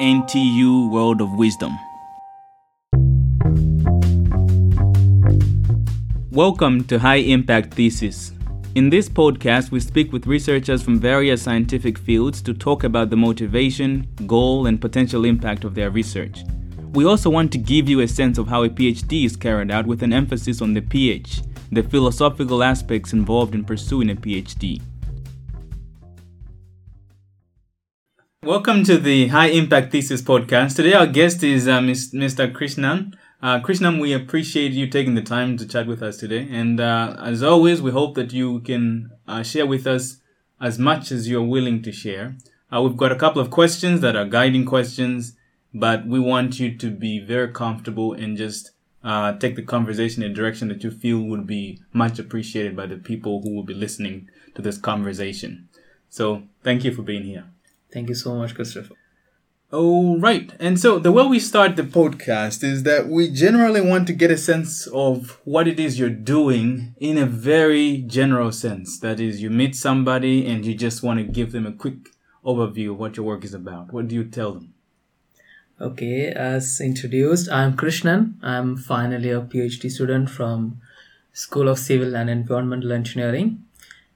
NTU World of Wisdom. Welcome to High Impact Thesis. In this podcast, we speak with researchers from various scientific fields to talk about the motivation, goal, and potential impact of their research. We also want to give you a sense of how a PhD is carried out with an emphasis on the PH, the philosophical aspects involved in pursuing a PhD. Welcome to the High Impact Thesis podcast. Today, our guest is uh, Mr. Krishnan. Uh, Krishnam, we appreciate you taking the time to chat with us today. And uh, as always, we hope that you can uh, share with us as much as you're willing to share. Uh, we've got a couple of questions that are guiding questions, but we want you to be very comfortable and just uh, take the conversation in a direction that you feel would be much appreciated by the people who will be listening to this conversation. So thank you for being here. Thank you so much, Christopher. Oh, right. And so the way we start the podcast is that we generally want to get a sense of what it is you're doing in a very general sense. That is, you meet somebody and you just want to give them a quick overview of what your work is about. What do you tell them? Okay, as introduced, I'm Krishnan. I'm finally a PhD student from School of Civil and Environmental Engineering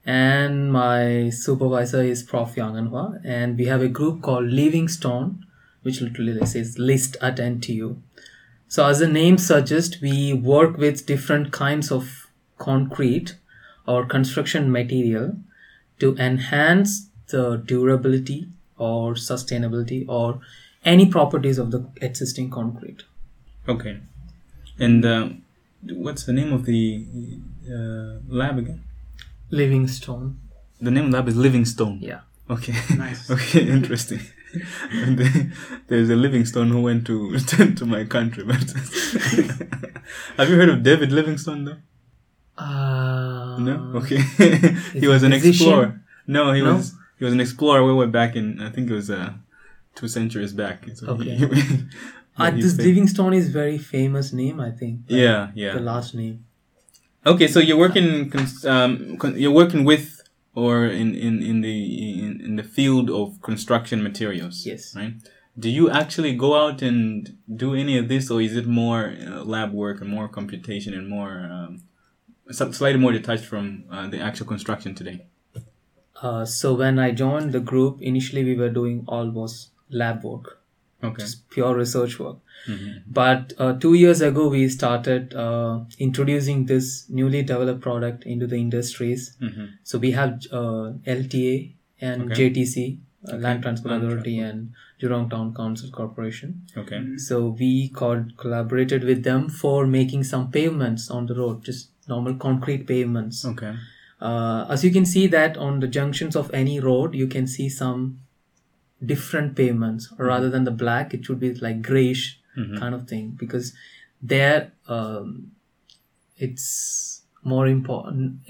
and my supervisor is Prof. Yang En-Hua, and we have a group called Living Stone, which literally says list at NTU. So, as the name suggests, we work with different kinds of concrete or construction material to enhance the durability or sustainability or any properties of the existing concrete. Okay. And uh, what's the name of the uh, lab again? Livingstone. The name of the lab is Livingstone. Yeah. Okay. Nice. okay, interesting. there's a Livingstone who went to return to my country, but have you heard of David Livingstone though? Uh, no. Okay. he was an explorer. No, he no? was he was an explorer. We were back in I think it was uh, two centuries back. So okay. He, he, uh, this Livingstone is very famous name, I think. Yeah, yeah. The last name. Okay, so you're working um, you're working with or in, in, in the in, in the field of construction materials. Yes. Right. Do you actually go out and do any of this, or is it more uh, lab work and more computation and more um, slightly more detached from uh, the actual construction today? Uh, so when I joined the group, initially we were doing almost lab work, okay, just pure research work. Mm-hmm. But uh, two years ago, we started uh, introducing this newly developed product into the industries. Mm-hmm. So we have uh, LTA and okay. JTC, uh, okay. Land Transport Land Authority, Transport. and Jurong Town Council Corporation. Okay. So we called, collaborated with them for making some pavements on the road, just normal concrete pavements. Okay. Uh, as you can see that on the junctions of any road, you can see some different pavements. Mm-hmm. Rather than the black, it should be like grayish mm-hmm. kind of thing because there um, it's more important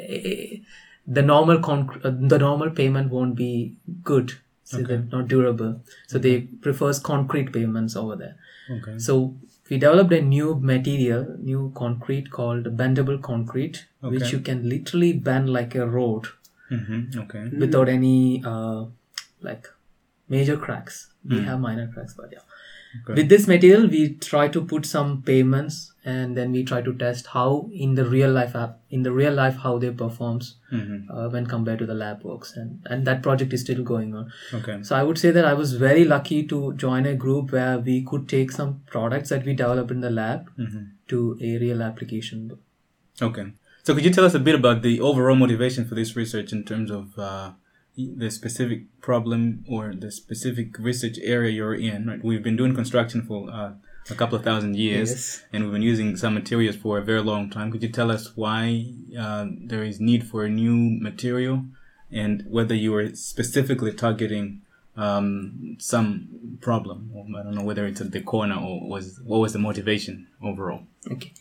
the normal conc- uh, the normal payment won't be good so okay. they're not durable so okay. they prefers concrete pavements over there okay so we developed a new material new concrete called bendable concrete okay. which you can literally bend like a road mm-hmm. okay without any uh, like major cracks we mm. have minor cracks but yeah Okay. With this material, we try to put some payments and then we try to test how in the real life app in the real life how they performs mm-hmm. uh, when compared to the lab works and and that project is still going on okay so i would say that i was very lucky to join a group where we could take some products that we developed in the lab mm-hmm. to a real application okay so could you tell us a bit about the overall motivation for this research in terms of uh, the specific problem or the specific research area you're in. Right, we've been doing construction for uh, a couple of thousand years, yes. and we've been using some materials for a very long time. Could you tell us why uh, there is need for a new material, and whether you are specifically targeting um, some problem? I don't know whether it's at the corner or was what was the motivation overall. Okay.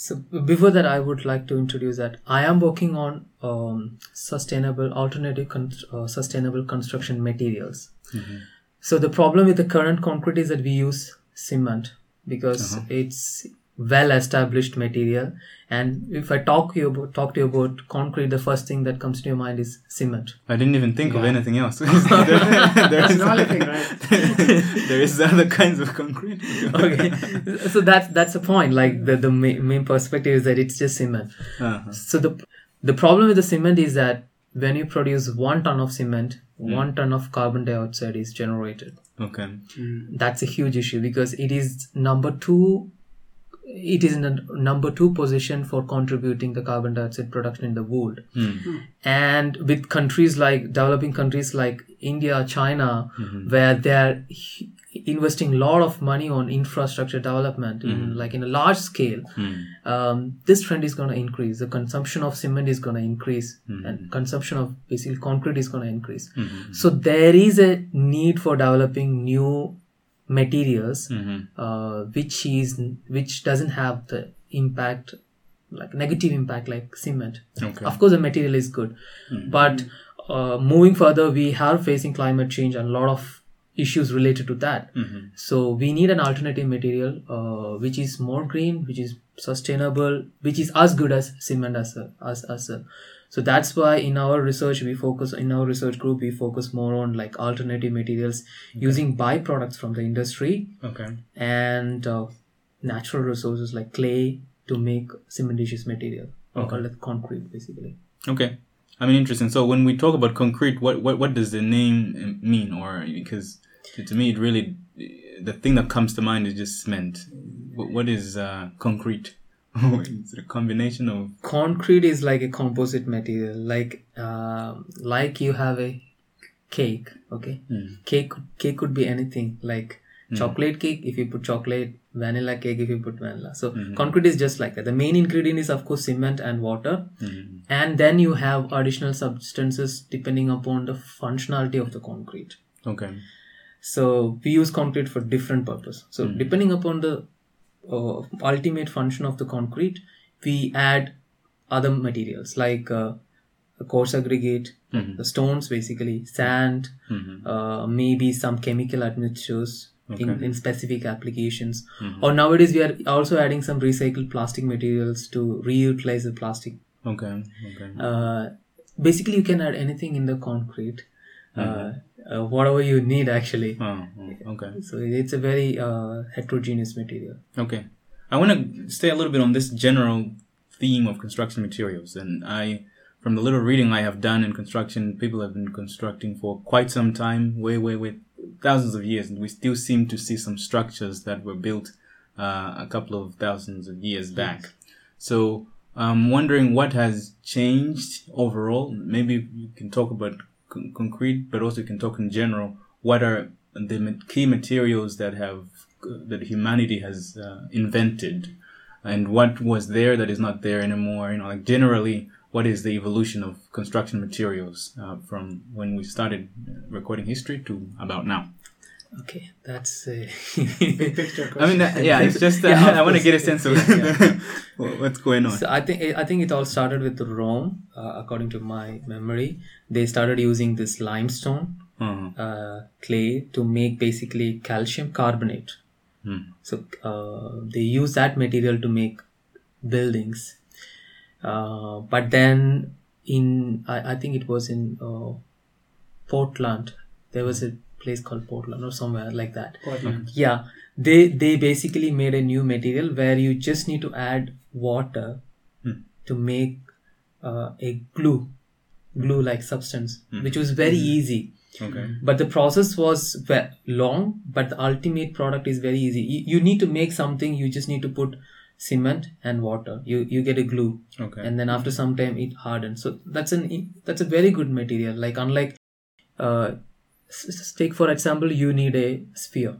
So before that, I would like to introduce that I am working on um, sustainable alternative con- uh, sustainable construction materials. Mm-hmm. So the problem with the current concrete is that we use cement because uh-huh. it's well established material and if i talk you about talk to you about concrete the first thing that comes to your mind is cement I didn't even think of anything else. there, there is, the thing, right? there is other kinds of concrete. okay so that's that's the point like the the main, main perspective is that it's just cement Uh-huh. so the the problem with the cement is that when you produce one ton of cement one ton of carbon dioxide is generated Okay. that's a huge issue because it is number two it is in the number two position for contributing the carbon dioxide production in the world. Hmm. and with countries like developing countries like india china hmm. where they're investing a lot of money on infrastructure development in hmm. like in a large scale hmm. um, this trend is going to increase. The consumption of cement is going to increase and consumption of basically concrete is going to increase so there is a need for developing new materials uh, which is which doesn't have the impact like negative impact like cement. Okay. of course the material is good. But uh, moving further we are facing climate change and a lot of issues related to that. So we need an alternative material uh, which is more green which is sustainable which is as good as cement as a, as, as a so that's why in our research we focus in our research group we focus more on like alternative materials using byproducts from the industry Okay. and uh, natural resources like clay to make cementitious material we Okay. call it concrete basically Okay. I mean, interesting. So when we talk about concrete, what what, what does the name um, mean? Or because to, me, it really the thing that comes to mind is just cement. What, what is uh, concrete? is it a combination of? concrete is like a composite material like um like you have a cake okay? Hmm. Cake cake could be anything like hmm. chocolate cake if you put chocolate vanilla cake if you put vanilla. So hmm. concrete is just like that. The main ingredient is of course cement and water. And then you have additional substances depending upon the functionality of the concrete. Okay. so we use concrete for different purpose. So depending upon the uh, ultimate function of the concrete we add other materials like uh, a coarse aggregate the stones basically sand uh, maybe some chemical admixtures in, Okay. in specific applications or nowadays we are also adding some recycled plastic materials to reutilize the plastic Okay. Okay. uh, basically you can add anything in the concrete uh, uh, whatever you need actually Oh, okay. so it's a very uh, heterogeneous material Okay. I want to stay a little bit on this general theme of construction materials. And I, from the little reading I have done in construction, people have been constructing for quite some time, way, way, way, thousands of years. And we still seem to see some structures that were built uh, a couple of thousands of years back. So I'm wondering what has changed overall. Maybe you can talk about con- concrete, but also you can talk in general. What are the key materials that have that humanity has uh, invented, and what was there that is not there anymore? You know, like generally, what is the evolution of construction materials uh, from when we started uh, recording history to about now? Okay that's a Big picture I mean, uh, yeah, it's just uh, Yeah, I want to get a sense of Yeah. what's going on. so i think i think it all started with rome uh, according to my memory they started using this limestone Uh-huh. uh, clay to make basically calcium carbonate Hmm. so uh, they use that material to make buildings uh, but then in I, I think it was in uh, portland there was a place called portland or somewhere like that. Portland. yeah. They they basically made a new material where you just need to add water Hmm. to make uh, a glue glue like substance which was very easy. Okay. but the process was long but the ultimate product is very easy. You, you need to make something you just need to put cement and water. You you get a glue. Okay. and then after some time it hardens. So that's an that's a very good material. Like unlike uh, take for example you need a sphere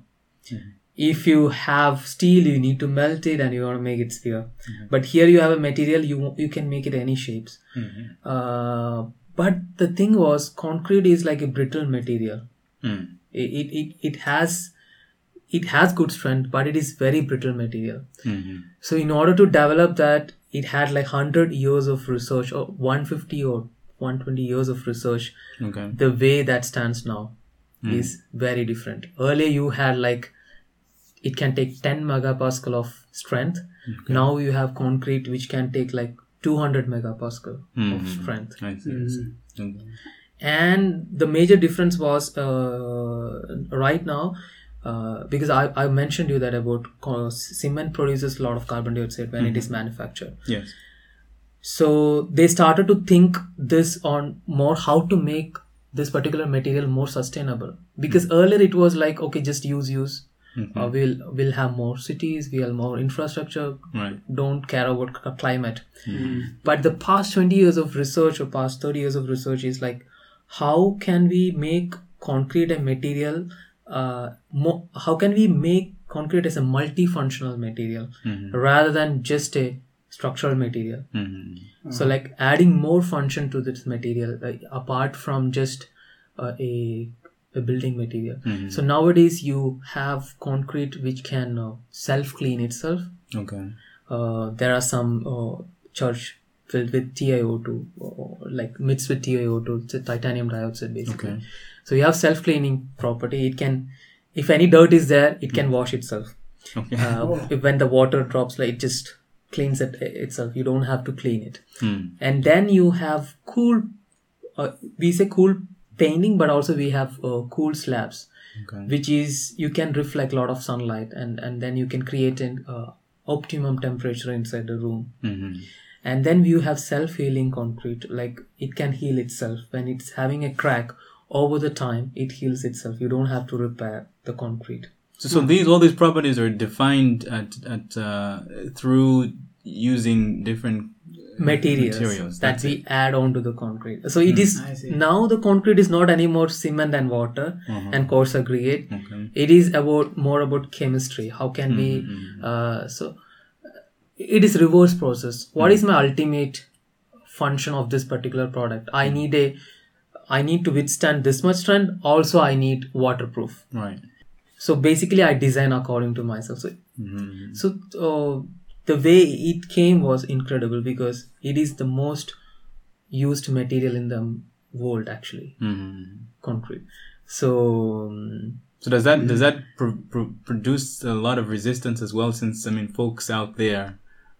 if you have steel you need to melt it and you want to make it sphere but here you have a material you you can make it any shapes Mhm. uh, but the thing was concrete is like a brittle material Mm. it, it, it, it has it has good strength but it is very brittle material Mhm. so in order to develop that it had like 100 years of research or 150 or 120 years of research Okay. the way that stands now is very different earlier you had like it can take 10 megapascal of strength. Now you have concrete which can take like 200 megapascal of strength. I see. I see. Okay. And the major difference was uh, right now. Uh, because I, I mentioned you that about cement produces a lot of carbon dioxide when it is manufactured Yes. so they started to think this on more how to make this particular material more sustainable. Because hmm. earlier it was like okay just use use. Mm-hmm. Uh, we'll we'll have more cities we'll have more infrastructure. Right. don't care about c- climate. Hmm. Hmm. But the past 20 years of research or past 30 years of research is like how can we make concrete a material uh, mo- how can we make concrete as a multifunctional material mm-hmm. rather than just a structural material. Mhm. so like adding more function to this material like, apart from just uh, a a building material. So nowadays you have concrete which can uh, self clean itself. Okay. uh, there are some uh, church filled with TiO2 or like mixed with TiO2 it's a titanium dioxide basically. Okay. so you have self cleaning property. It can if any dirt is there it can wash itself. Okay. uh, if, when the water drops like it just cleans it itself you don't have to clean it Hmm. and then you have cool uh, we say cool painting but also we have uh, cool slabs Okay. which is you can reflect a lot of sunlight and and then you can create an uh, optimum temperature inside the room Mhm. and then you have self-healing concrete like it can heal itself when it's having a crack over the time it heals itself you don't have to repair the concrete So, so these all these properties are defined at at uh, through using different materials, materials. that we it. add on to the concrete so it is I see. now the concrete is not anymore cement and water Uh-huh. and coarse aggregate Okay. it is about more about chemistry how can we uh, so uh, it is reverse process What is my ultimate function of this particular product i need a i need to withstand this much strength also i need waterproof Right. So basically i design according to myself so Mhm. so uh, the way it came was incredible because it is the most used material in the world actually Mhm. concrete so um, So does that does that pr- pr- produce a lot of resistance as well? Since I mean, folks out there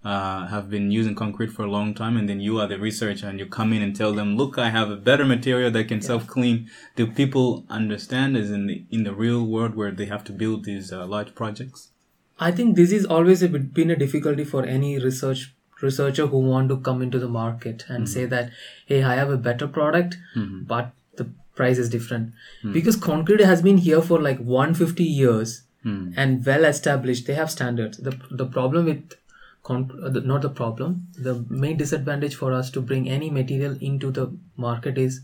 uh, have been using concrete for a long time, and then you are the researcher, and you come in and tell them, "Look, I have a better material that can self clean." Do people understand? As in the in the real world where they have to build these uh, large projects? I think this is always a bit, been a difficulty for any research researcher who want to come into the market and say that hey I have a better product but the price is different because concrete has been here for like 150 years and well established they have standards the the problem with con- uh, not the problem the main disadvantage for us to bring any material into the market is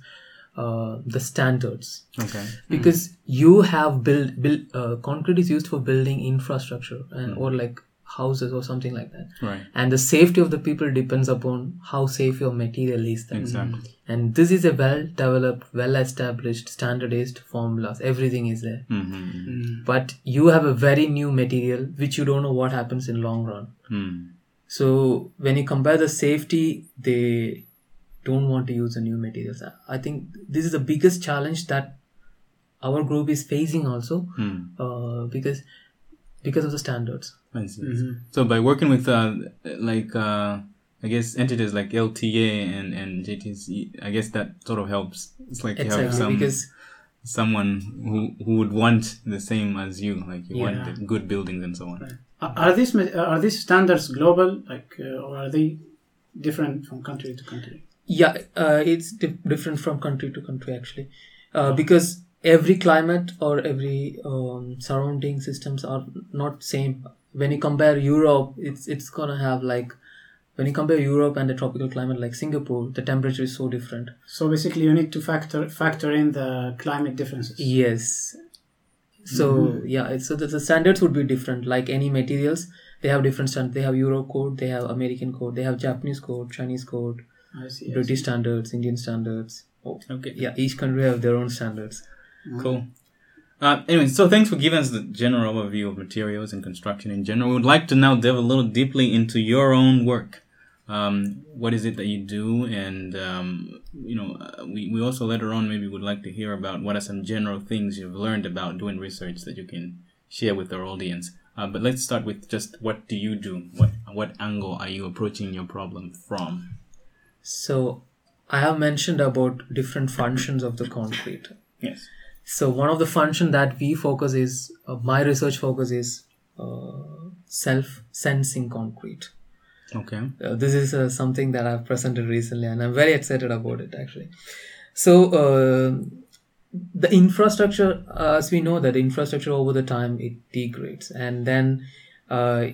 uh, the standards Okay. because you have built build uh, concrete is used for building infrastructure and or like houses or something like that Right. and the safety of the people depends upon how safe your material is then Exactly. and this is a well developed well established standardized formulas everything is there Mm-hmm. but you have a very new material which you don't know what happens in long run Mm. So when you compare the safety they don't want to use the new materials i think this is the biggest challenge that our group is facing also Mm. uh, because because of the standards I see. So by working with uh, like uh, I guess entities like LTA and and JTC, I guess that sort of helps. It's like you have some because someone who who would want the same as you, like you Yeah. want good buildings and so on. Are are these are these standards global, like, uh, or are they different from country to country? yeah uh, it's di- different from country to country actually uh, because every climate or every um, surrounding systems are not same when you compare europe it's it's gonna have like when you compare europe and the tropical climate like singapore the temperature is so different So basically, you need to factor factor in the climate differences. yes so yeah so the, the standards would be different like any materials they have different standards they have euro code they have american code they have japanese code chinese code I see. I british standards indian standards oh, Okay. yeah each country have their own standards Cool. Uh, anyway, so thanks for giving us the general overview of materials and construction in general. We would like to now delve a little deeply into your own work. Um, what is it that you do? And, um, you know, uh, we, we also later on maybe would like to hear about what are some general things you've learned about doing research that you can share with our audience. Uh, but let's start with just what do you do? What what angle are you approaching your problem from? So I have mentioned about different functions of the concrete. Yes. So one of the function that we focus is uh, my research focus is uh, self-sensing concrete. Okay. Uh, this is uh, something that I've presented recently, and I'm very excited about it actually. So uh, the infrastructure, uh, as we know, that the infrastructure over the time it degrades, and then uh,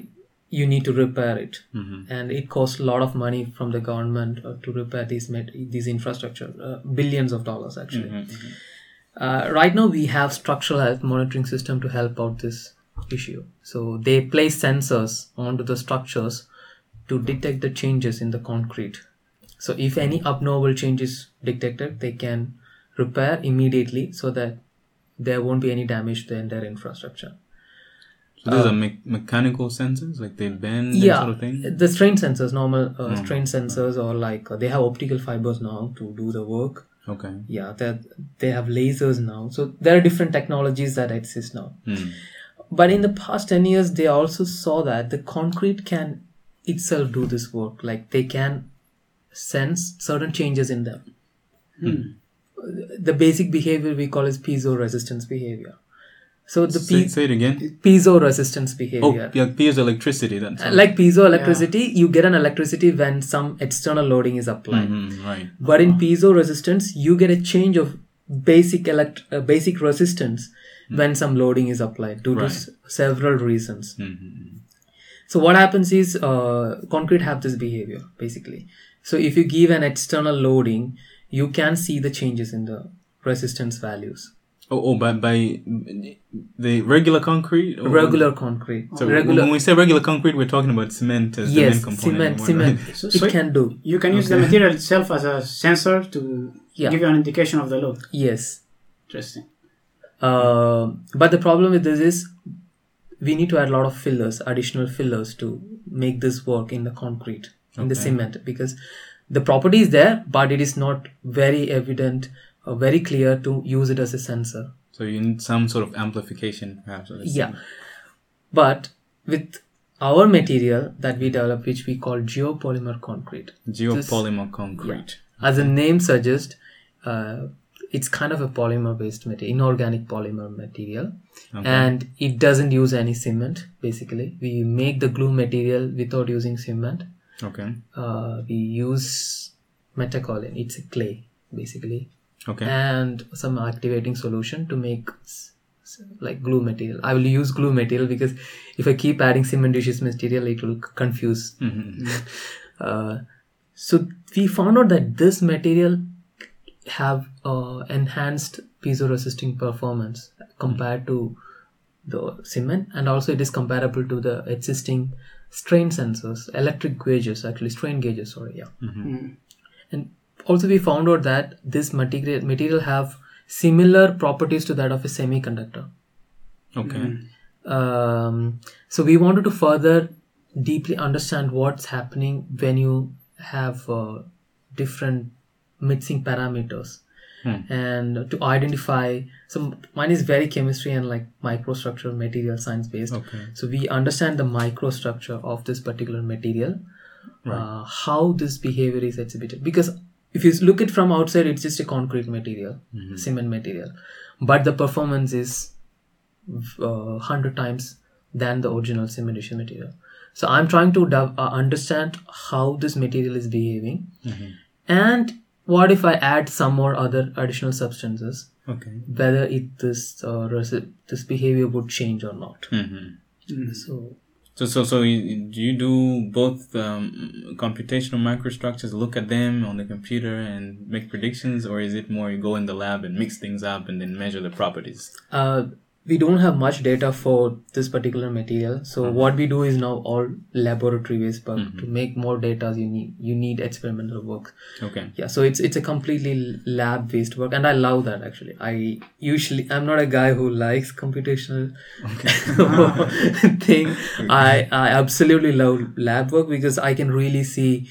you need to repair it, Mm-hmm. and it costs a lot of money from the government uh, to repair these met- these infrastructure, uh, billions of dollars actually. Mm-hmm. Uh, right now, we have structural health monitoring system to help out this issue. So they place sensors onto the structures to detect the changes in the concrete. So if any abnormal change is detected, they can repair immediately so that there won't be any damage to the entire infrastructure. So these are me- mechanical sensors, like they bend, yeah, sort of thing. the strain sensors, normal uh, Mm. strain sensors, or like uh, they have optical fibers now to do the work. Okay. Yeah, they they have lasers now. So there are different technologies that exist now. Mm. But in the past 10 years, they also saw that the concrete can itself do this work. Like they can sense certain changes in them. The basic behavior we call is piezo resistance behavior. So the Say, pe- say it again. piezo resistance Oh, behavior. yeah, piezoelectricity. That's Uh, Like piezoelectricity, you get an electricity when some external loading is applied. Mhm, right. But in piezo resistance, you get a change of basic elect- uh, basic resistance when some loading is applied due to s- several reasons. Mhm. So what happens is uh, concrete have this behavior basically. So if you give an external loading, you can see the changes in the resistance values. Oh, oh, by by the regular concrete. or- Regular concrete, So regular. when we say regular concrete, we're talking about cement as the main component. Yes, cement, cement. right? So- it can do. You can use the material itself as a sensor to Yeah. give you an indication of the load. Yes. Interesting. Uh, but the problem with this is we need to add a lot of fillers, additional fillers to make this work in the concrete, in the cement, because the property is there, but it is not very evident or very clear to use it as a sensor. So you need some sort of amplification, perhaps. Yeah. But with our material that we develop, which we call geopolymer concrete, Geopolymer concrete. as the name suggests, uh, it's kind of a polymer based material, inorganic polymer material. Okay. and it doesn't use any cement basically we make the glue material without using cement Okay. uh, we use metakaolin it's a clay basically Okay. and some activating solution to make like glue material i will use glue material because if i keep adding cementitious material it will confuse Mhm. uh, so we found out that this material have uh, enhanced piezo-resisting performance compared to the cement and also it is comparable to the existing strain sensors electric gauges actually strain gauges sorry yeah Mm. and also we found out that this material material have similar properties to that of a semiconductor Okay. um, so we wanted to further deeply understand what's happening when you have uh, different mixing parameters Hmm. and to identify so mine is very chemistry and like microstructure material science based Okay. so we understand the microstructure of this particular material uh, how this behavior is exhibited. Because if you look it from outside it's just a concrete material cement material. But the performance is uh, 100 times than the original cementitious material. So i'm trying to uh, understand how this material is behaving. And what if i add some more other additional substances Okay. whether it this uh, resi- this behavior would change or not hmm so So, so, so you, do you do both um, computational microstructures, look at them on the computer and make predictions, or is it more you go in the lab and mix things up and then measure the properties? uh, we don't have much data for this particular material. So hmm. what we do is now all laboratory based but hmm. to make more data you need you need experimental work. Okay. yeah so it's it's a completely lab based work and i love that actually. I usually i'm not a guy who likes computational thing. I i absolutely love lab work because i can really see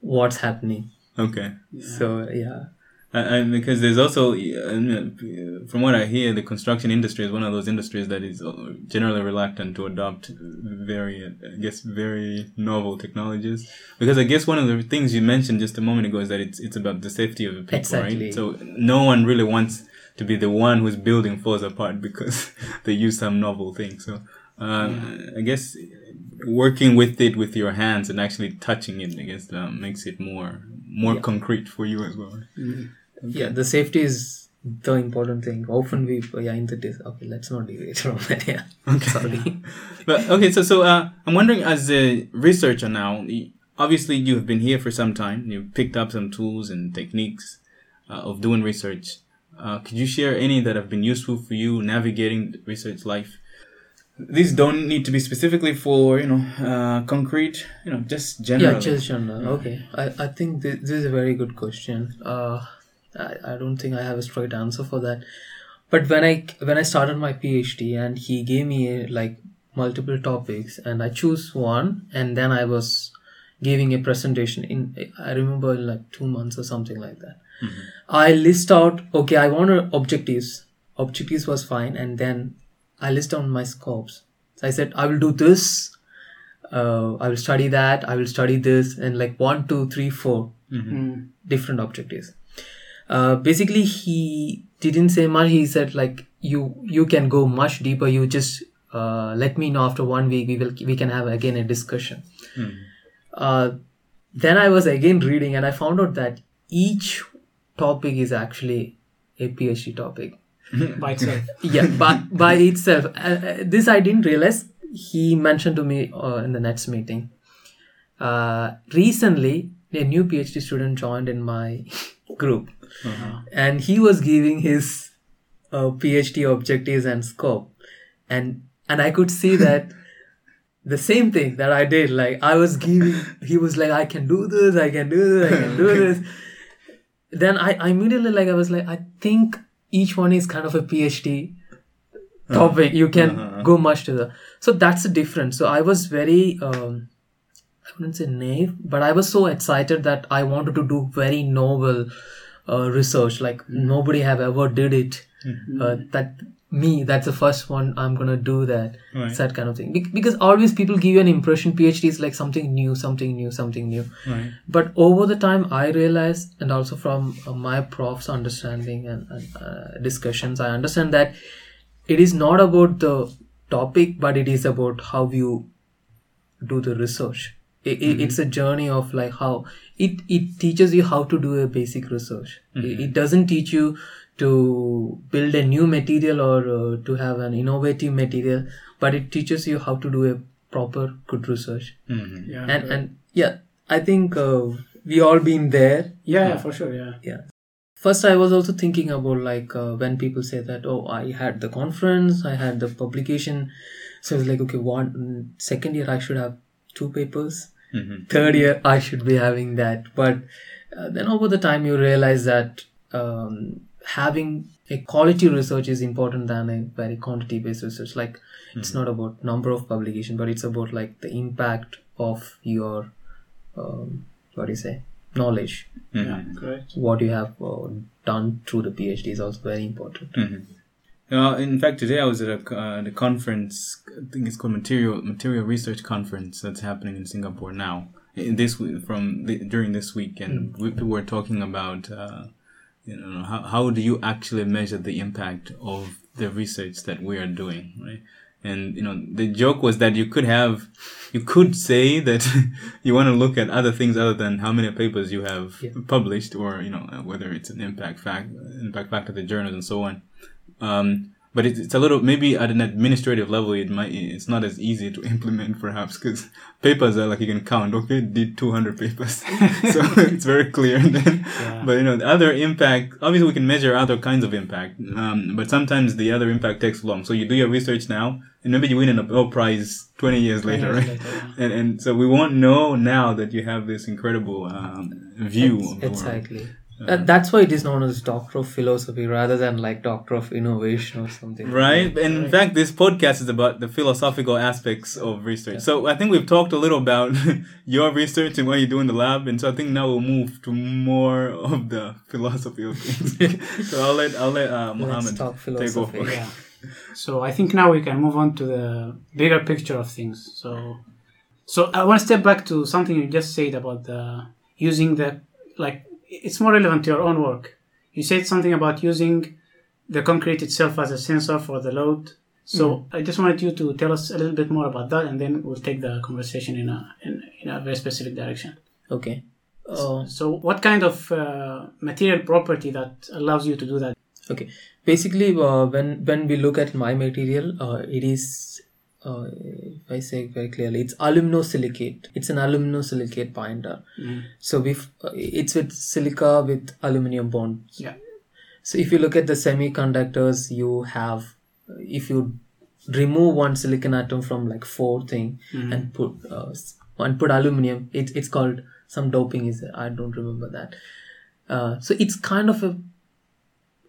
what's happening. Okay. so yeah And, because there's also, uh, from what I hear, the construction industry is one of those industries that is uh, generally reluctant to adopt very, I guess, very novel technologies. Because I guess one of the things you mentioned just a moment ago is that it's it's about the safety of the people, Exactly. right? So no one really wants to be the one who's building falls apart because they use some novel thing. So uh, I guess working with it with your hands and actually touching it, I guess, um, makes it more more Yeah. concrete for you as well. Yeah, the safety is the important thing. Often we yeah in the dis- okay, let's not deviate from that. Yeah, sorry. But okay, so so uh, I'm wondering, as a researcher now, obviously you have been here for some time. You've picked up some tools and techniques uh, of doing research. Uh, could you share any that have been useful for you navigating research life? These don't need to be specifically for you know uh, concrete. You know, just general. Yeah, just general. Okay, I, I think this, this is a very good question. Uh, I, I don't think I have a straight answer for that. But when I when I started my PhD and he gave me like multiple topics and I choose one and then I was giving a presentation in I remember in like two months or something like that. I list out okay I wanted objectives. Objectives was fine and then I list down my scopes. So I said I will do this uh, I will study that, I will study this, and like one, two, three, four Mm. different objectives. Uh, basically, he didn't say much. He said like you you can go much deeper. You just uh, let me know after one week. We will we can have again a discussion. Uh, then I was again reading, and I found out that each topic is actually a PhD topic By itself. yeah by, by itself uh, uh, this i didn't realize he mentioned to me uh, in the next meeting uh, recently a new phd student joined in my group and he was giving his uh, phd objectives and scope. And and i could see that the same thing that i did like i was giving he was like i can do this i can do this i can do this. Then I, I immediately like I was like I think each one is kind of a PhD topic. You can go much to the so that's the difference. So I was very um, I wouldn't say naive, but I was so excited that I wanted to do very novel uh, research. Like nobody have ever did it. Uh, that me that's the first one I'm gonna do that. Right. That kind of thing. Bec- because always people give you an impression PhD is like something new, something new, something new Right. but over the time i realized and also from uh, my prof's understanding and, and uh, discussions i understand that it is not about the topic but it is about how you do the research it, it- it's a journey of like how it it teaches you how to do a basic research it, it doesn't teach you to build a new material or uh, to have an innovative material but it teaches you how to do a proper good research Mhm. Yeah. and and yeah i think uh, we all been there yeah, yeah, for sure. Yeah. yeah first i was also thinking about like uh, when people say that oh i had the conference i had the publication so it's like okay one mm, second year i should have two papers Mhm. third year i should be having that but uh, then over the time you realize that um, having a quality research is important than a very quantity based research like it's not about number of publication but it's about like the impact of your um, what do you say knowledge Mhm. Yeah. Correct. what you have uh, done through the phd is also very important Mhm. Uh, in fact, today I was at a uh, the conference. I think it's called Material Material Research Conference that's happening in Singapore now. In this from the, during this week, and we, we were talking about uh, you know how how do you actually measure the impact of the research that we are doing, right? And you know the joke was that you could have you could say that you want to look at other things other than how many papers you have Yeah. published or you know whether it's an impact fact impact factor the journals and so on um, but it's, it's a little maybe at an administrative level it might it's not as easy to implement perhaps because papers are like you can count okay did 200 papers. So it's very clear then. Yeah. but you know the other impact obviously we can measure other kinds of impact um, but sometimes the other impact takes long. So you do your research now and maybe you win a Nobel Prize 20 years later right? Later, yeah. and, and so we won't know now that you have this incredible um, view of the world. exactly Uh, that's why it is known as Doctor of Philosophy rather than like Doctor of Innovation or something. Right. And in fact, this podcast is about the philosophical aspects of research. So I think we've talked a little about your research and what you do in the lab. And so I think now we'll move to more of the philosophy of things. so I'll let, I'll let uh, Let's Mohammed talk take philosophy. over. Yeah. So I think now we can move on to the bigger picture of things. So, so I want to step back to something you just said about the using the like it's more relevant to your own work. You said something about using the concrete itself as a sensor for the load. So I just wanted you to tell us a little bit more about that, and then we'll take the conversation in a in, in a very specific direction. Okay. Uh, So, what kind of uh, material property that allows you to do that? okay. Basically, uh, when when we look at my material, uh, it is, uh, if I say very clearly, it's aluminosilicate. It's an aluminosilicate binder. Mm. So we uh, it's with silica with aluminum bonds. Yeah. So if you look at the semiconductors, you have if you remove one silicon atom from like four thing Mhm. and put uh, and put aluminum, it, it's called some doping is I don't remember that. Uh, so it's kind of a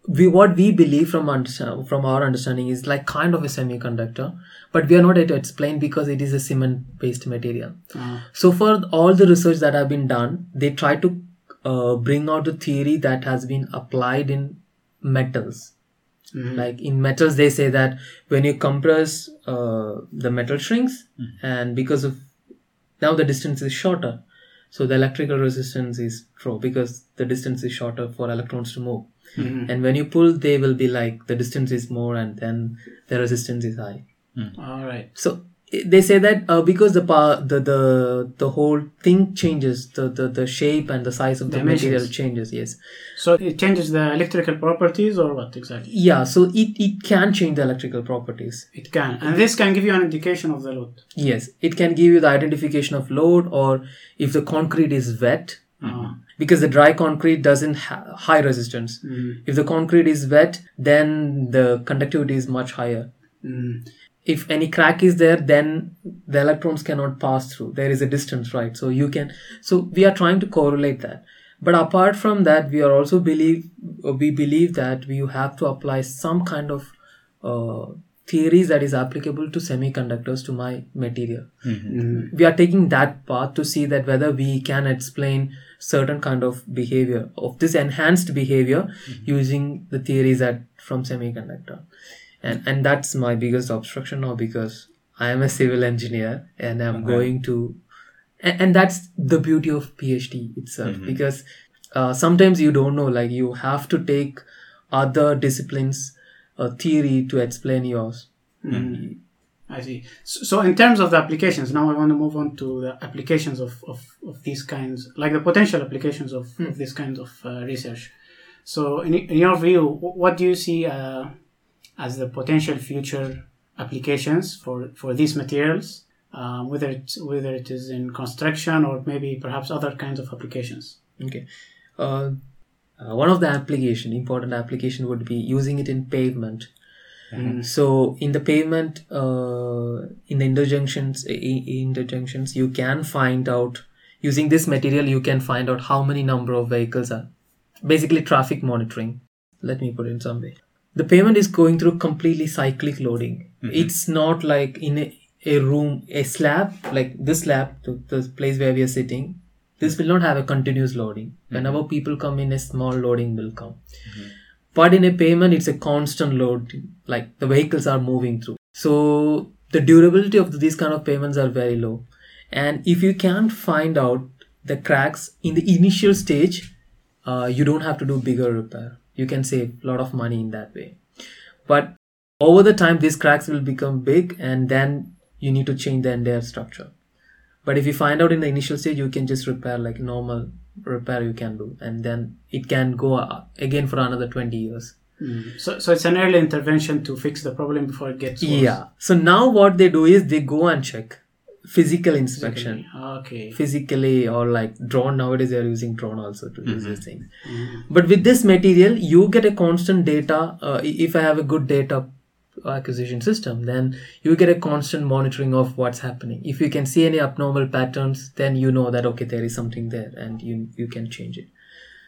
we what we believe from understand, from our understanding is like kind of a semiconductor, but we are not able to explain because it is a cement based material. Uh, So for all the research that have been done, they try to uh, bring out the theory that has been applied in metals. mhm. Like in metals, they say that when you compress, uh, the metal shrinks, and because of now the distance is shorter, so the electrical resistance is true because the distance is shorter for electrons to move. Mhm. And when you pull, they will be like the distance is more, and then the resistance is high. All right. So they say that uh, because the power, the the the whole thing changes, the the, the shape and the size of the Dimensions. material changes. Yes, So it changes the electrical properties or what exactly? yeah. So it it can change the electrical properties. It can. And this can give you an indication of the load. Yes, it can give you the identification of load, or if the concrete is wet, Uh, because the dry concrete doesn't have high resistance. mm, If the concrete is wet, then the conductivity is much higher. mm, if any crack is there then the electrons cannot pass through. There is a distance right? So you can so we are trying to correlate that. But apart from that we are also believe we believe that we have to apply some kind of uh, theories that is applicable to semiconductors to my material. Mm. we are taking that path to see that whether we can explain certain kind of behavior of this enhanced behavior using the theories that from semiconductor. And and that's my biggest obstruction now because i am a civil engineer and i'm going to and, and that's the beauty of phd itself because uh, sometimes you don't know like you have to take other disciplines uh, theory to explain yours. Mm. I see. So, in terms of the applications, now I want to move on to the applications of, of, of these kinds, like the potential applications of, of this kind of uh, research. So in, in your view, what do you see uh, as the potential future applications for, for these materials, um, whether it, whether it is in construction or maybe perhaps other kinds of applications? Okay. Uh, uh, one of the application, important application would be using it in pavement. Mm. So in the pavement, uh, in the interjunctions, interjunctions, you can find out using this material. You can find out how many number of vehicles are basically traffic monitoring. Let me put it in some way. The pavement is going through completely cyclic loading. It's not like in a, a room, a slab like this slab, the, the place where we are sitting. This will not have a continuous loading. Whenever people come in, a small loading will come. But in a payment, it's a constant load, like the vehicles are moving through. So the durability of these kind of payments are very low. And if you can't find out the cracks in the initial stage, uh, you don't have to do bigger repair. You can save a lot of money in that way. But over the time, these cracks will become big, and then you need to change the entire structure. But if you find out in the initial stage, you can just repair like normal repair you can do, and then it can go uh, again for another 20 years. Mm. So, so it's an early intervention to fix the problem before it gets worse. Yeah. So now what they do is they go and check physical inspection Okay. physically or like drone nowadays they are using drone also to use these things but with this material you get a constant data uh, if i have a good data acquisition system then you get a constant monitoring of what's happening if you can see any abnormal patterns then you know that okay there is something there and you you can change it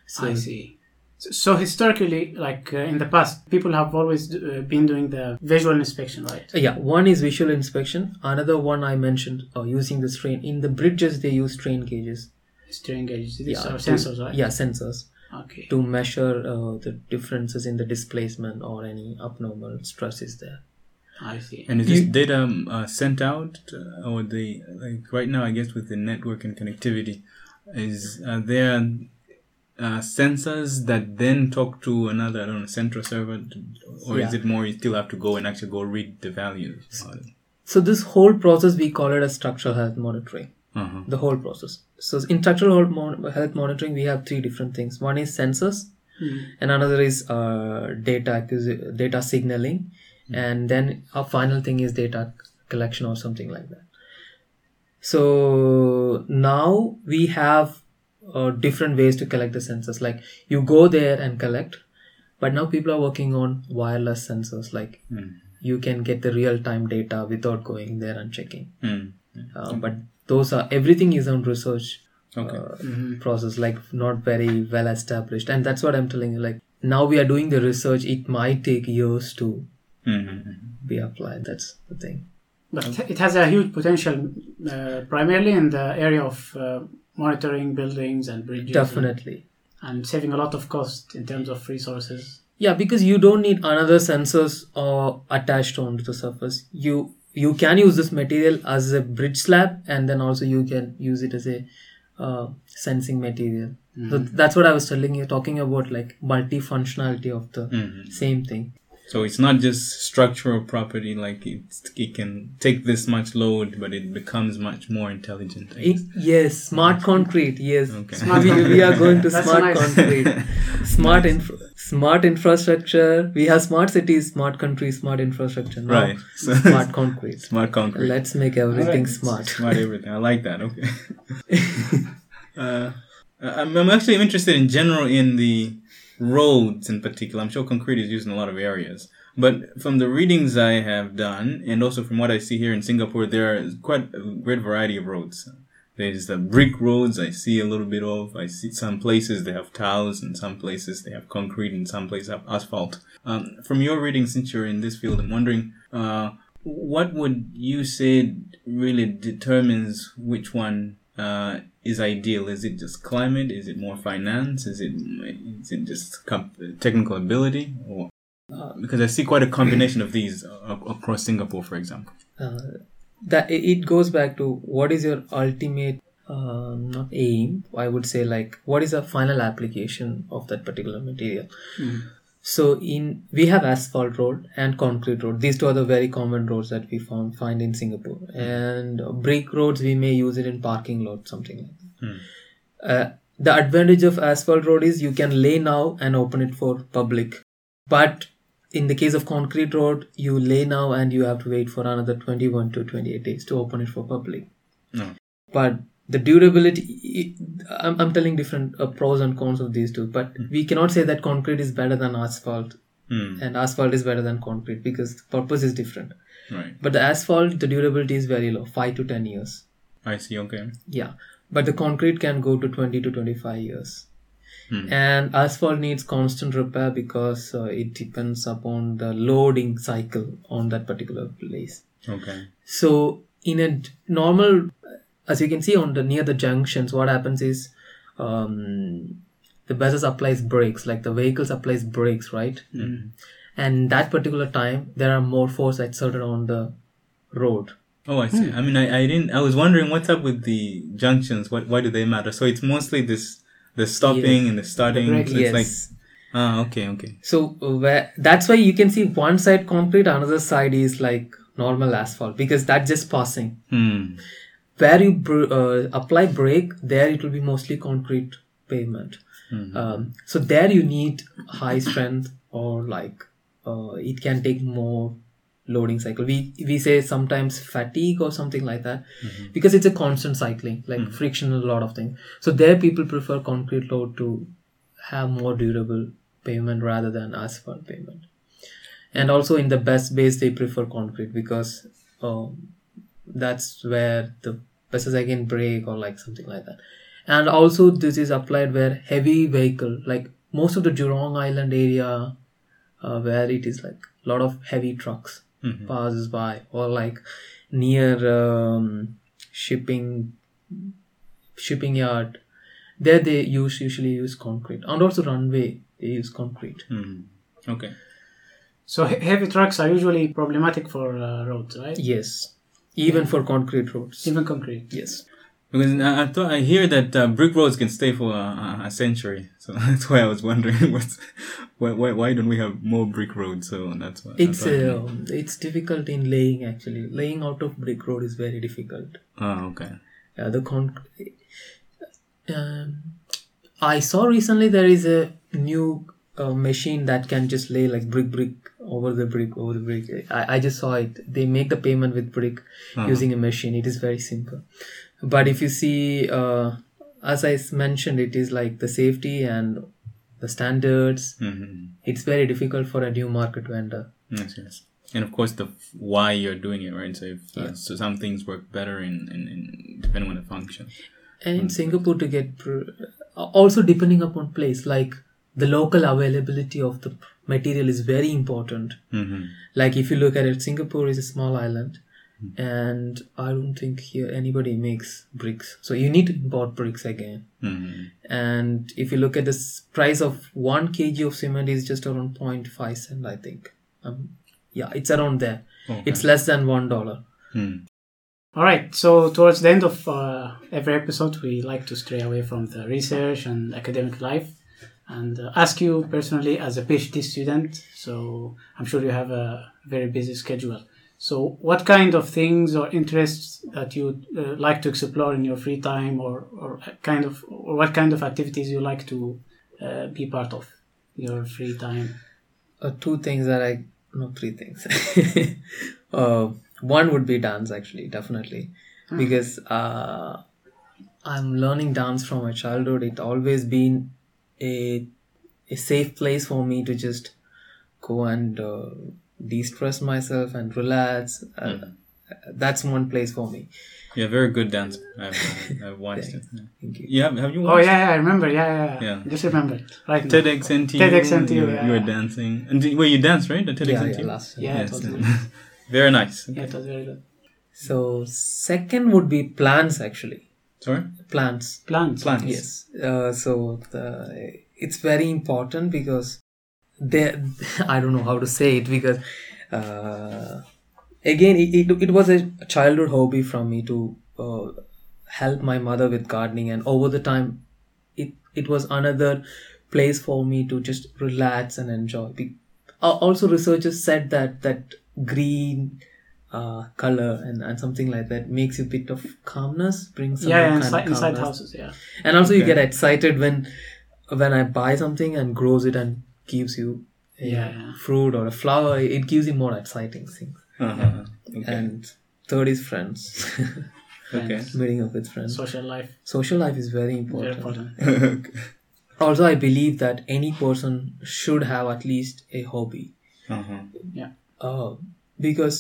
So I see. So, historically, like uh, in the past, people have always uh, been doing the visual inspection, right? yeah, one is visual inspection. Another one I mentioned uh, using the strain in the bridges. They use strain gauges. Strain gauges. These Yeah, are sensors, right? Yeah, sensors Okay. to measure uh, the differences in the displacement or any abnormal stresses there. I see. And is this You- data um, uh, sent out, uh, or the like right now? I guess with the network and connectivity, is uh, there uh, sensors that then talk to another, I don't know, central server, to- or is it more you still have to go and actually go read the values? So this whole process we call it as structural health monitoring. Uh-huh. The whole process. So in structural health monitoring, we have three different things. One is sensors, Hmm. and another is uh, data data signaling, and then a final thing is data collection or something like that. So now we have uh, different ways to collect the sensors. Like you go there and collect, but now people are working on wireless sensors. Like Mm. you can get the real time data without going there and checking. Mm. Uh, but those are everything is on research Okay. uh, Mhm. process, like not very well established. And that's what I'm telling you. Like now we are doing the research. It might take years to Mm-hmm. be applied. That's the thing. But it has a huge potential, uh, primarily in the area of uh, monitoring buildings and bridges. Definitely. And, and saving a lot of cost in terms of resources. Yeah, because you don't need another sensors or attached onto the surface. You you can use this material as a bridge slab, and then also you can use it as a uh, sensing material. So that's what I was telling you, talking about like multifunctionality of the Mhm. same thing. So it's not just structural property, like it, it can take this much load, but it becomes much more intelligent. I It, yes, smart concrete. Yes, Okay. we, we are going to smart nice. concrete, smart infra- smart infrastructure. We have smart cities, smart countries, smart infrastructure. Now, Right. So- smart concrete. Smart concrete. Let's make everything Alright. smart. Smart everything. I like that. Okay. uh, I'm, I'm actually interested in general in the roads in particular. I'm sure concrete is used in a lot of areas. But from the readings I have done, and also from what I see here in Singapore, there are quite a great variety of roads. There's the brick roads I see a little bit of. I see some places they have tiles, and some places they have concrete, and some places have asphalt. Um, from your reading, since you're in this field, I'm wondering, uh, what would you say really determines which one uh, is ideal? Is it just climate? Is it more finance? Is it is it just comp- technical ability? Or because I see quite a combination of these uh, across Singapore, for example. uh, that it it goes back to what is your ultimate uh, not aim i would say like what is the final application of that particular material so in we have asphalt road and concrete road. These two are the very common roads that we found find in singapore. And uh, brick roads we may use it in parking lot something like that. Uh, the advantage of asphalt road is you can lay now and open it for public. But in the case of concrete road you lay now and you have to wait for another 21 to 28 days to open it for public. No. but the durability i'm, I'm telling different uh, pros and cons of these two but we cannot say that concrete is better than asphalt Hmm. and asphalt is better than concrete because the purpose is different Right. but the asphalt the durability is very low 5 to 10 years I see. Okay. yeah but the concrete can go to 20 to 25 years Hmm. and asphalt needs constant repair because uh, it depends upon the loading cycle on that particular place Okay. so in a d- normal as you can see on the near the junctions what happens is um, the buses applies brakes like the vehicles applies brakes right and that particular time there are more force exerted on the road Oh, I see. I mean, I, I didn't. I was wondering what's up with the junctions. What why do they matter? So it's mostly this the stopping and the starting. brake, so it's yes. like ah okay okay So uh, where that's why you can see one side concrete, another side is like normal asphalt because that's just passing. hmm Where you br- uh, apply brake, there it will be mostly concrete pavement. Um, so there you need high strength or like uh, it can take more loading cycle. We we say sometimes fatigue or something like that because it's a constant cycling, like friction, a lot of things. So there people prefer concrete load to have more durable pavement rather than asphalt pavement. And also in the best base they prefer concrete because um, that's where the buses again brake or like something like that. and also this is applied where heavy vehicle like most of the Jurong Island area uh, where it is like a lot of heavy trucks Mhm. passes by or like near um, shipping shipping yard there they use usually use concrete and also runway they use concrete Mhm. Okay. So he- heavy trucks are usually problematic for uh, roads, right? yes even for concrete roads Even concrete. yes Because I, I thought I hear that uh, brick roads can stay for a, a century, so that's why I was wondering what's why, why why don't we have more brick roads? So that's why. it's that's why- um, it's difficult in laying actually laying out of brick road is very difficult oh okay. uh, the con um, i saw recently there is a new uh, machine that can just lay like brick brick over the brick over the brick i, I just saw it they make the payment with brick Uh-huh. using a machine it is very simple but if you see uh, as I mentioned it is like the safety and the standards Mm-hmm. it's very difficult for a new market vendor Yes, yes. And of course, the f- why you're doing it, right? So, if, uh, Yeah. so some things work better in, in, in depending on the function. and in singapore to get pr- also depending upon place like the local availability of the material is very important Mm-hmm. like if you look at it singapore is a small island and i don't think here anybody makes bricks so you need to import bricks again Mm-hmm. and if you look at the price of 1 kg of cement is just around 0.5 cent i think um, yeah it's around there Okay. it's less than one dollar Hmm. All right. So towards the end of uh, every episode, we like to stray away from the research and academic life, and uh, ask you personally as a PhD student. So I'm sure you have a very busy schedule. So what kind of things or interests that you uh, like to explore in your free time, or or kind of or what kind of activities you like to uh, be part of your free time? uh, two things that I no three things. uh, one would be dance actually, definitely, because uh, I'm learning dance from my childhood. It always been a a safe place for me to just go and uh, de-stress myself and relax. Uh, That's one place for me. You're very good dance. I've, uh, I've watched it. Thank you. Yeah, have you Oh yeah, yeah, I remember. Yeah, yeah, yeah. Yeah. Just remember it. Right. now. TEDx NTU? TEDx NTU, You, yeah, you were dancing. And did, well, you danced, right? At TEDx Yeah, NTU? yeah, last Yeah, Yes. totally. very nice. Yeah, it was very good. So second would be plants actually. Sorry? Plants. Plants. Plants. Yes. Uh, so the, it's very important because they I don't know how to say it because uh, again it, it, it was a childhood hobby from me to uh, help my mother with gardening and over the time it it was another place for me to just relax and enjoy. Be- uh, also researchers said that that green uh, color and, and something like that makes you a bit of calmness brings some Yeah, yeah, kind of inside, inside houses. Yeah. and also you get excited when when i buy something and grows it and gives you a Yeah, yeah. fruit or a flower it gives you more exciting things Uh-huh. Okay. and third is friends okay. meeting up with friends Social life. social life is very Very important important. okay. also i believe that any person should have at least a hobby Uh-huh. uh, because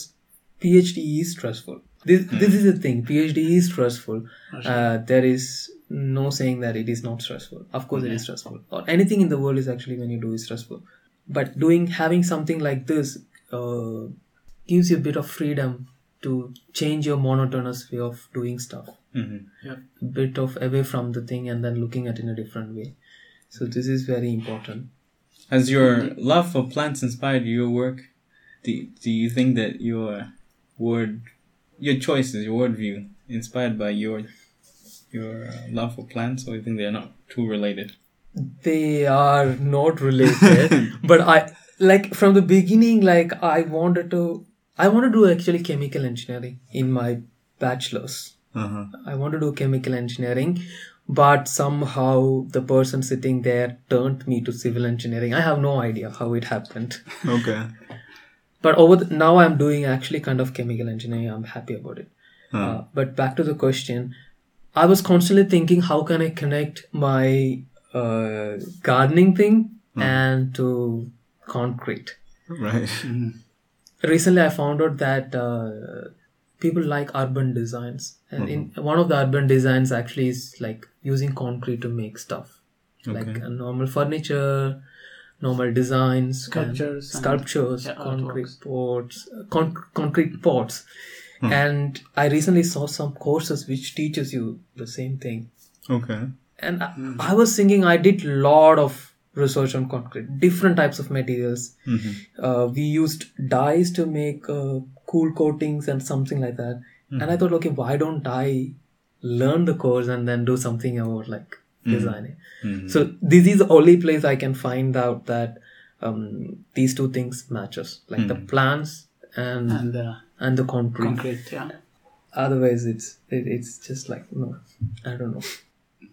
phd is stressful. This, this is the thing. Phd is stressful. Uh, there is no saying that it is not stressful. Of course it is stressful. Or anything in the world is actually when you do is stressful. But doing having something like this uh, gives you a bit of freedom to change your monotonous way of doing stuff. Hmm a bit of away from the thing and then looking at it in a different way. So this is very important. Has your love for plants inspired your work? Do, do you think that your word, your choices, your worldview, inspired by your your uh, love for plants, or you think they're not too related? they are not related but i like from the beginning like i wanted to i want to do actually chemical engineering in my bachelor's Uh-huh. i want to do chemical engineering but somehow the person sitting there turned me to civil engineering i have no idea how it happened Okay. But over the, now i'm doing actually kind of chemical engineering. I'm happy about it. Uh, but back to the question i was constantly thinking how can i connect my uh, gardening thing and to concrete. Right. recently i found out that uh, people like urban designs. And in one of the urban designs actually is like using concrete to make stuff. Like Okay. uh, normal furniture, normal designs, and Sculptures and- sculptures, yeah, concrete pots, uh, con- concrete pots. Hmm. And I recently saw some courses which teaches you the same thing. Okay. And I, I was thinking I did lot of research on concrete, different types of materials. Mhm. Uh, we used dyes to make uh, cool coatings and something like that. And I thought, okay, why don't I learn the course and then do something about like designing? Mhm. So this is the only place I can find out that um, these two things matches, like the plans and and uh, and the concrete. concrete. Yeah. Otherwise, it's it, it's just like no, I don't know.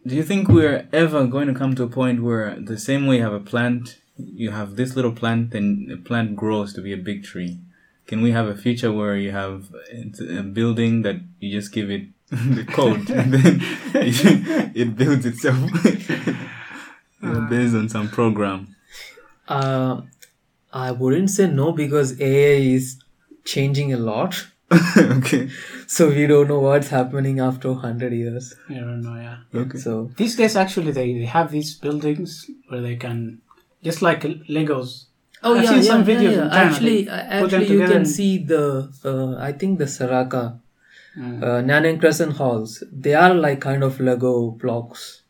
Do you think we're ever going to come to a point where the same way you have a plant, you have this little plant, then the plant grows to be a big tree? Can we have a future where you have a building that you just give it the code and then it, it builds itself You know, based on some program? Uh, I wouldn't say no because AI is changing a lot. okay. So we don't know what's happening after 100 years. I don't know. Yeah. Okay. So These days, actually, they, they have these buildings where they can, just like Legos. Oh I've yeah, seen yeah, some yeah, videos yeah. in China. Actually, They uh, put them actually, you can and- see the. Uh, I think the Saraca, Mm. uh, Nanyang Crescent halls. They are like kind of Lego blocks.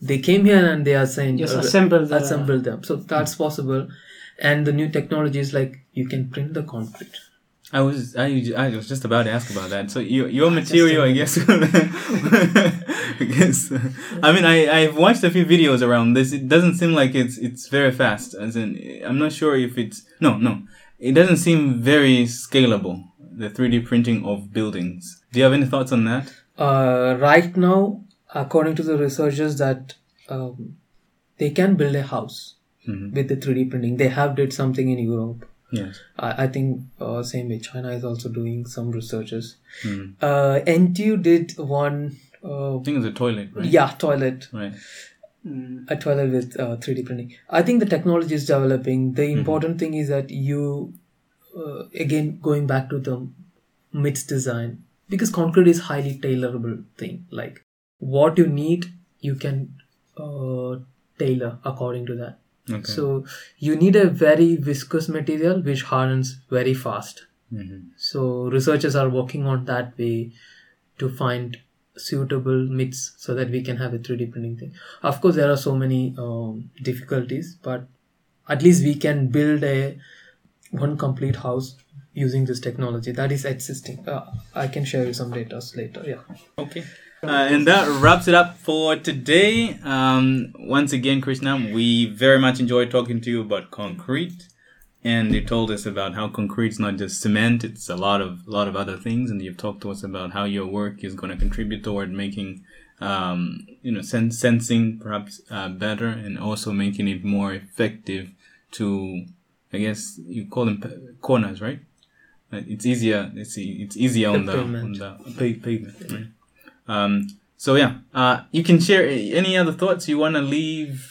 They came here and they are saying Just uh, assemble the- assemble them. So that's possible. And the new technology is like you can print the concrete. I was I, I was just about to ask about that. So your your material, I guess. I guess. I mean, I I've watched a few videos around this. It doesn't seem like it's it's very fast. As in, I'm not sure if it's no no. It doesn't seem very scalable. The 3D printing of buildings. Do you have any thoughts on that? Uh, right now, according to the researchers, that um, they can build a house Mhm. with the 3D printing. They have did something in Europe. Yes. I, I think uh, same way China is also doing some researches. Mhm. Uh, NTU did one, uh, I think it's a toilet, right? yeah, toilet, Right. Mm. a toilet with uh, 3D printing. I think the technology is developing. The important thing is that you, uh, again, going back to the mix design, because concrete is highly tailorable thing. Like what you need, you can uh, tailor according to that. Okay. So you need a very viscous material which hardens very fast. Mhm. So researchers are working on that way to find suitable MITs so that we can have a 3D printing thing. Of course, there are so many um, difficulties, but at least we can build a one complete house using this technology that is existing. Uh, I can share you some data later. Yeah. Okay. Uh, and that wraps it up for today. Um, once again, Krishna, we very much enjoyed talking to you about concrete, and you told us about how concrete's not just cement; it's a lot of lot of other things. And you've talked to us about how your work is going to contribute toward making, um, you know, sen- sensing perhaps uh, better, and also making it more effective to, I guess you call them corners, right? It's easier. It's it's easier on The on the pavement, right? Um, so yeah, uh, you can share any other thoughts you want to leave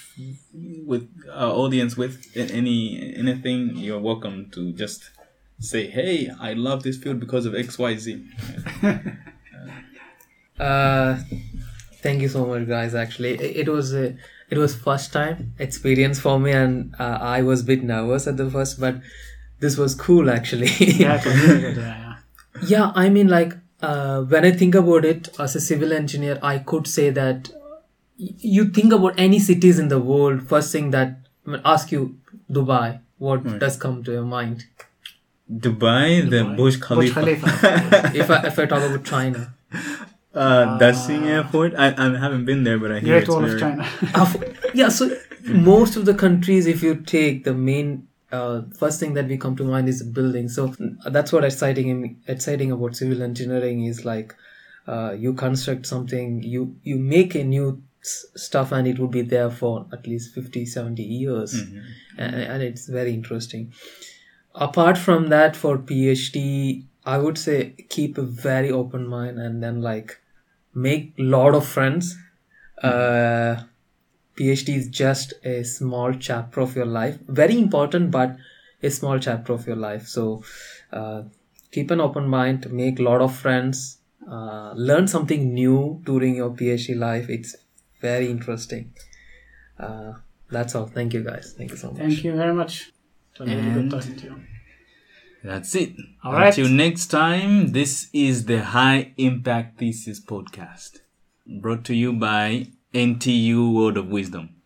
with our audience with any anything. You're welcome to just say, "Hey, I love this field because of X, Y, Z." Uh, thank you so much, guys. Actually, it, it was a it was first time experience for me, and uh, I was a bit nervous at the first, but this was cool actually. Yeah, it was really good, yeah, yeah. yeah, I mean, like uh, when I think about it as a civil engineer, I could say that you think about any cities in the world. First thing that when I ask you Dubai, what does come to your mind? Dubai, the Dubai. Burj Burj Khalifa, Khalifa. if I if I talk about China, uh, Daxing Airport. I, I haven't been there, but I hear Great it's Wall of very. China. Of- yeah so most of the countries if you take the main uh, first thing that we come to mind is building so that's what exciting exciting about civil engineering is like uh, you construct something you you make a new s- stuff and it would be there for at least 50 70 years and, and it's very interesting apart from that for phd i would say keep a very open mind and then like make lot of friends uh phd is just a small chapter of your life very important but a small chapter of your life so uh, keep an open mind make lot of friends uh, learn something new during your phd life it's very interesting. Uh, that's all. Thank you, guys. Thank you so much. Thank you very much. It was really good talking to you. That's it. All right. Until next time, this is the High Impact Thesis podcast brought to you by NTU Word of Wisdom.